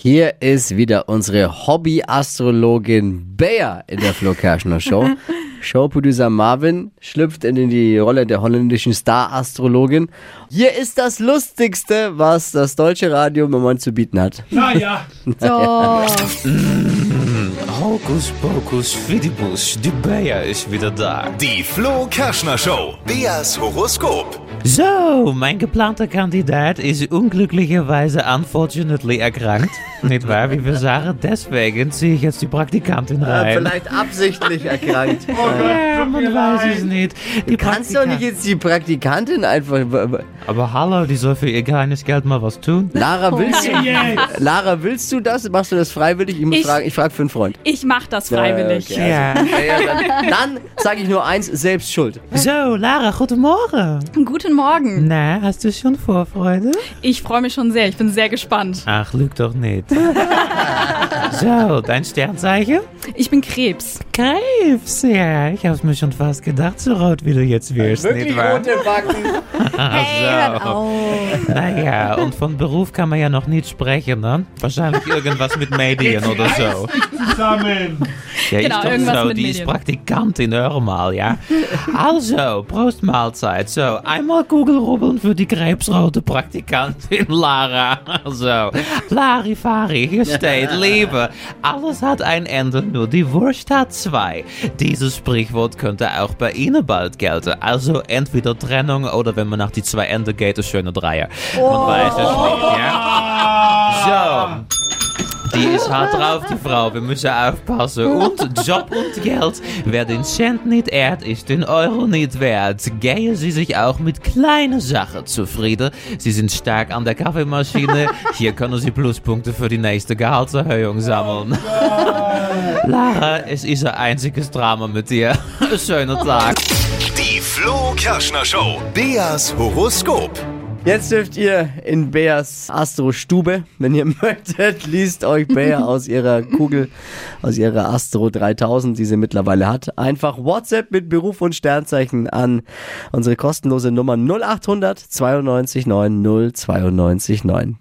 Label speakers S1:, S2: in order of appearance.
S1: Hier ist wieder unsere Hobby-Astrologin Bea in der Flo Kerschner Show. Showproducer Marvin schlüpft in die Rolle der holländischen Star-Astrologin. Hier ist das Lustigste, was das deutsche Radio im Moment zu bieten hat.
S2: Naja.
S3: So.
S4: Hokus pokus fidibus, die Bea ist wieder da.
S5: Die Flo Kerschner Show. Beas Horoskop.
S4: So, mein geplanter Kandidat ist unglücklicherweise unfortunately erkrankt. Nicht wahr, wie wir sagen? Deswegen ziehe ich jetzt die Praktikantin rein.
S1: Vielleicht absichtlich erkrankt.
S4: Ja, man weiß es nicht. Die
S1: Du kannst doch nicht jetzt die Praktikantin einfach.
S4: Aber hallo, die soll für ihr kleines Geld mal was tun.
S1: Lara, willst du, Lara, willst du das? Machst du das freiwillig? Ich muss
S3: Ich-
S1: fragen, ich frage für einen Freund.
S3: Ich mach das freiwillig.
S1: Okay. Ja, dann dann sage ich nur eins, selbst schuld.
S4: So, Lara, guten Morgen.
S3: Guten Morgen.
S4: Na, hast du schon Vorfreude?
S3: Ich freue mich schon sehr. Ich bin sehr gespannt.
S4: Ach, lüg doch nicht. so, dein Sternzeichen?
S3: Ich bin Krebs.
S4: Krebs, ja, ich hab's mir schon fast gedacht, so rot wie du jetzt wirst, nicht wahr?
S1: Backen.
S3: Hey,
S4: so. Naja, und von Beruf kann man ja noch nicht sprechen, ne? Wahrscheinlich irgendwas mit Medien oder so.
S2: Zusammen.
S4: Ja,
S3: Genau,
S4: ist doch
S3: irgendwas
S4: so,
S3: mit
S4: die ist
S3: Medien.
S4: Praktikantin, hör mal, ja? Also, Prost Mahlzeit. So, einmal Kugelrubbeln für die krebsrote Praktikantin Lara. So, Larifari, hier steht, Liebe, alles hat ein Ende, nur die Wurst hat zwei. Dieses Sprichwort könnte auch bei Ihnen bald gelten. Also entweder Trennung oder wenn man nach die zwei Ende geht, ein schöner Dreier. Man weiß es nicht, ja? So. Die ist hart drauf, die Frau. Wir müssen aufpassen. Und Job und Geld. Wer den Cent nicht ehrt, ist den Euro nicht wert. Gehen Sie sich auch mit kleinen Sachen zufrieden. Sie sind stark an der Kaffeemaschine. Hier können Sie Pluspunkte für die nächste Gehaltserhöhung sammeln. Lara, es ist ein einziges Drama mit dir. Schöner Tag.
S5: Die Flo Kerschner Show. Beas Horoskop.
S1: Jetzt dürft ihr in Beas Astro-Stube, wenn ihr möchtet, liest euch Bea aus ihrer Kugel, aus ihrer Astro 3000, die sie mittlerweile hat. Einfach WhatsApp mit Beruf und Sternzeichen an unsere kostenlose Nummer 0800 92 9 092 9.